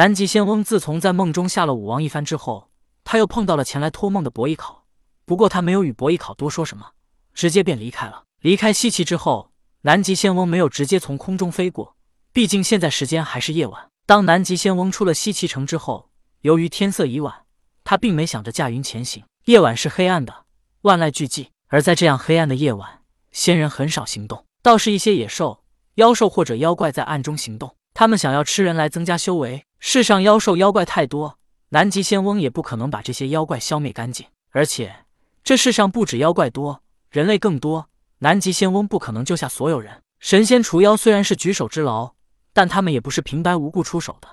南极仙翁自从在梦中吓了武王一番之后，他又碰到了前来托梦的伯邑考。不过他没有与伯邑考多说什么，直接便离开了。离开西岐之后，南极仙翁没有直接从空中飞过，毕竟现在时间还是夜晚。当南极仙翁出了西岐城之后，由于天色已晚，他并没想着驾云前行。夜晚是黑暗的，万籁俱寂，而在这样黑暗的夜晚，仙人很少行动，倒是一些野兽、妖兽或者妖怪在暗中行动。他们想要吃人来增加修为。世上妖兽妖怪太多，南极仙翁也不可能把这些妖怪消灭干净。而且这世上不止妖怪多，人类更多，南极仙翁不可能救下所有人。神仙除妖虽然是举手之劳，但他们也不是平白无故出手的，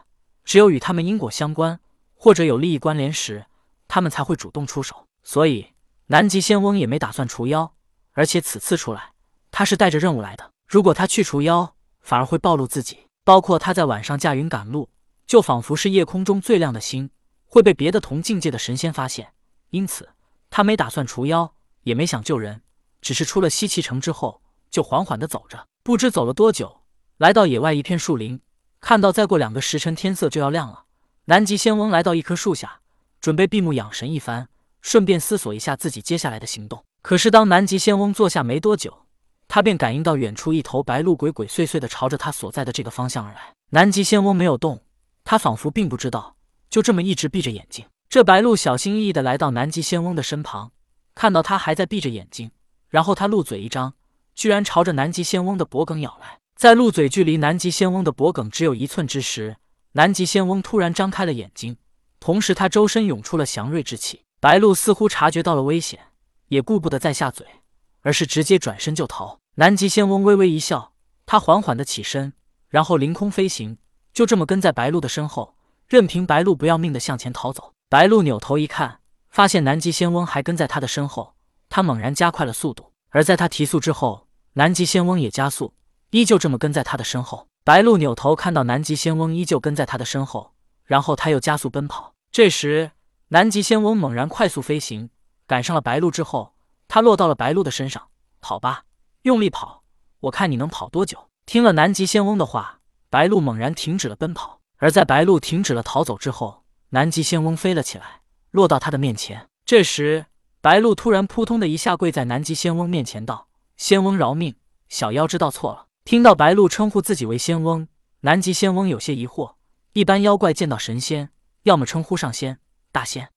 只有与他们因果相关或者有利益关联时，他们才会主动出手。所以南极仙翁也没打算除妖，而且此次出来，他是带着任务来的。如果他去除妖，反而会暴露自己，包括他在晚上驾云赶路。就仿佛是夜空中最亮的星，会被别的同境界的神仙发现，因此他没打算除妖，也没想救人，只是出了西岐城之后，就缓缓的走着。不知走了多久，来到野外一片树林，看到再过两个时辰天色就要亮了。南极仙翁来到一棵树下，准备闭目养神一番，顺便思索一下自己接下来的行动。可是当南极仙翁坐下没多久，他便感应到远处一头白鹿鬼鬼祟祟的朝着他所在的这个方向而来。南极仙翁没有动。他仿佛并不知道，就这么一直闭着眼睛。这白鹿小心翼翼地来到南极仙翁的身旁，看到他还在闭着眼睛，然后他鹿嘴一张，居然朝着南极仙翁的脖颈咬来。在鹿嘴距离南极仙翁的脖颈只有一寸之时，南极仙翁突然张开了眼睛，同时他周身涌出了祥瑞之气。白鹿似乎察觉到了危险，也顾不得再下嘴，而是直接转身就逃。南极仙翁微微一笑，他缓缓地起身，然后凌空飞行。就这么跟在白鹿的身后，任凭白鹿不要命的向前逃走。白鹿扭头一看，发现南极仙翁还跟在他的身后，他猛然加快了速度。而在他提速之后，南极仙翁也加速，依旧这么跟在他的身后。白鹿扭头看到南极仙翁依旧跟在他的身后，然后他又加速奔跑。这时，南极仙翁猛然快速飞行，赶上了白鹿之后，他落到了白鹿的身上。跑吧，用力跑，我看你能跑多久。听了南极仙翁的话。白鹿猛然停止了奔跑，而在白鹿停止了逃走之后，南极仙翁飞了起来，落到他的面前。这时，白鹿突然扑通的一下跪在南极仙翁面前，道：“仙翁饶命，小妖知道错了。”听到白鹿称呼自己为仙翁，南极仙翁有些疑惑。一般妖怪见到神仙，要么称呼上仙、大仙，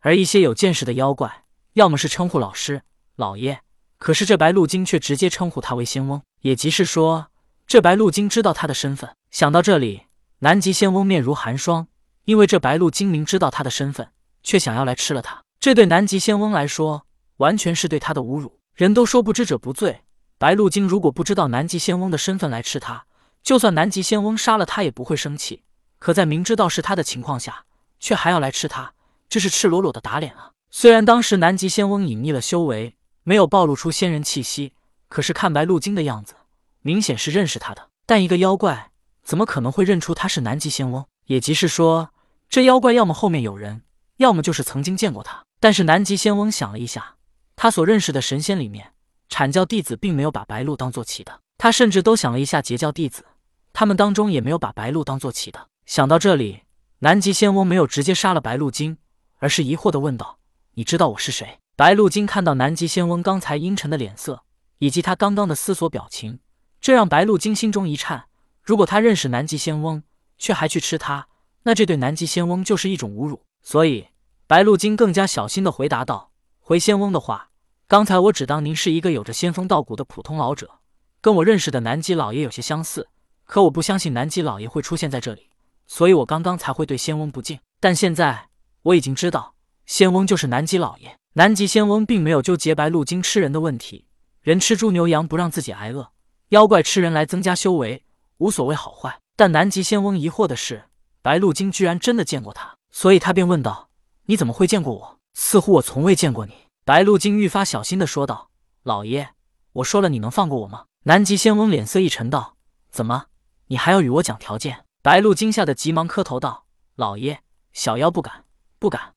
而一些有见识的妖怪，要么是称呼老师、老爷。可是这白鹿精却直接称呼他为仙翁，也即是说。这白鹿精知道他的身份，想到这里，南极仙翁面如寒霜，因为这白鹿精明知道他的身份，却想要来吃了他，这对南极仙翁来说，完全是对他的侮辱。人都说不知者不罪，白鹿精如果不知道南极仙翁的身份来吃他，就算南极仙翁杀了他也不会生气。可在明知道是他的情况下，却还要来吃他，这是赤裸裸的打脸啊！虽然当时南极仙翁隐匿了修为，没有暴露出仙人气息，可是看白鹿精的样子。明显是认识他的，但一个妖怪怎么可能会认出他是南极仙翁？也即是说，这妖怪要么后面有人，要么就是曾经见过他。但是南极仙翁想了一下，他所认识的神仙里面，阐教弟子并没有把白鹿当做奇的。他甚至都想了一下截教弟子，他们当中也没有把白鹿当做奇的。想到这里，南极仙翁没有直接杀了白鹿精，而是疑惑的问道：“你知道我是谁？”白鹿精看到南极仙翁刚才阴沉的脸色，以及他刚刚的思索表情。这让白鹿精心中一颤。如果他认识南极仙翁，却还去吃他，那这对南极仙翁就是一种侮辱。所以，白鹿精更加小心的回答道：“回仙翁的话，刚才我只当您是一个有着仙风道骨的普通老者，跟我认识的南极老爷有些相似。可我不相信南极老爷会出现在这里，所以我刚刚才会对仙翁不敬。但现在我已经知道，仙翁就是南极老爷。南极仙翁并没有纠结白鹿精吃人的问题，人吃猪牛羊不让自己挨饿。”妖怪吃人来增加修为，无所谓好坏。但南极仙翁疑惑的是，白鹿精居然真的见过他，所以他便问道：“你怎么会见过我？似乎我从未见过你。”白鹿精愈发小心的说道：“老爷，我说了，你能放过我吗？”南极仙翁脸色一沉道：“怎么，你还要与我讲条件？”白鹿精吓得急忙磕头道：“老爷，小妖不敢，不敢。”